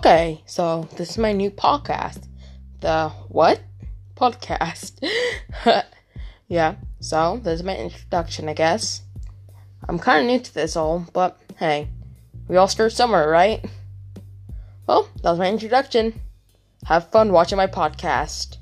Okay, so this is my new podcast. The what? Podcast. yeah, so this is my introduction, I guess. I'm kind of new to this all, but hey, we all start somewhere, right? Well, that was my introduction. Have fun watching my podcast.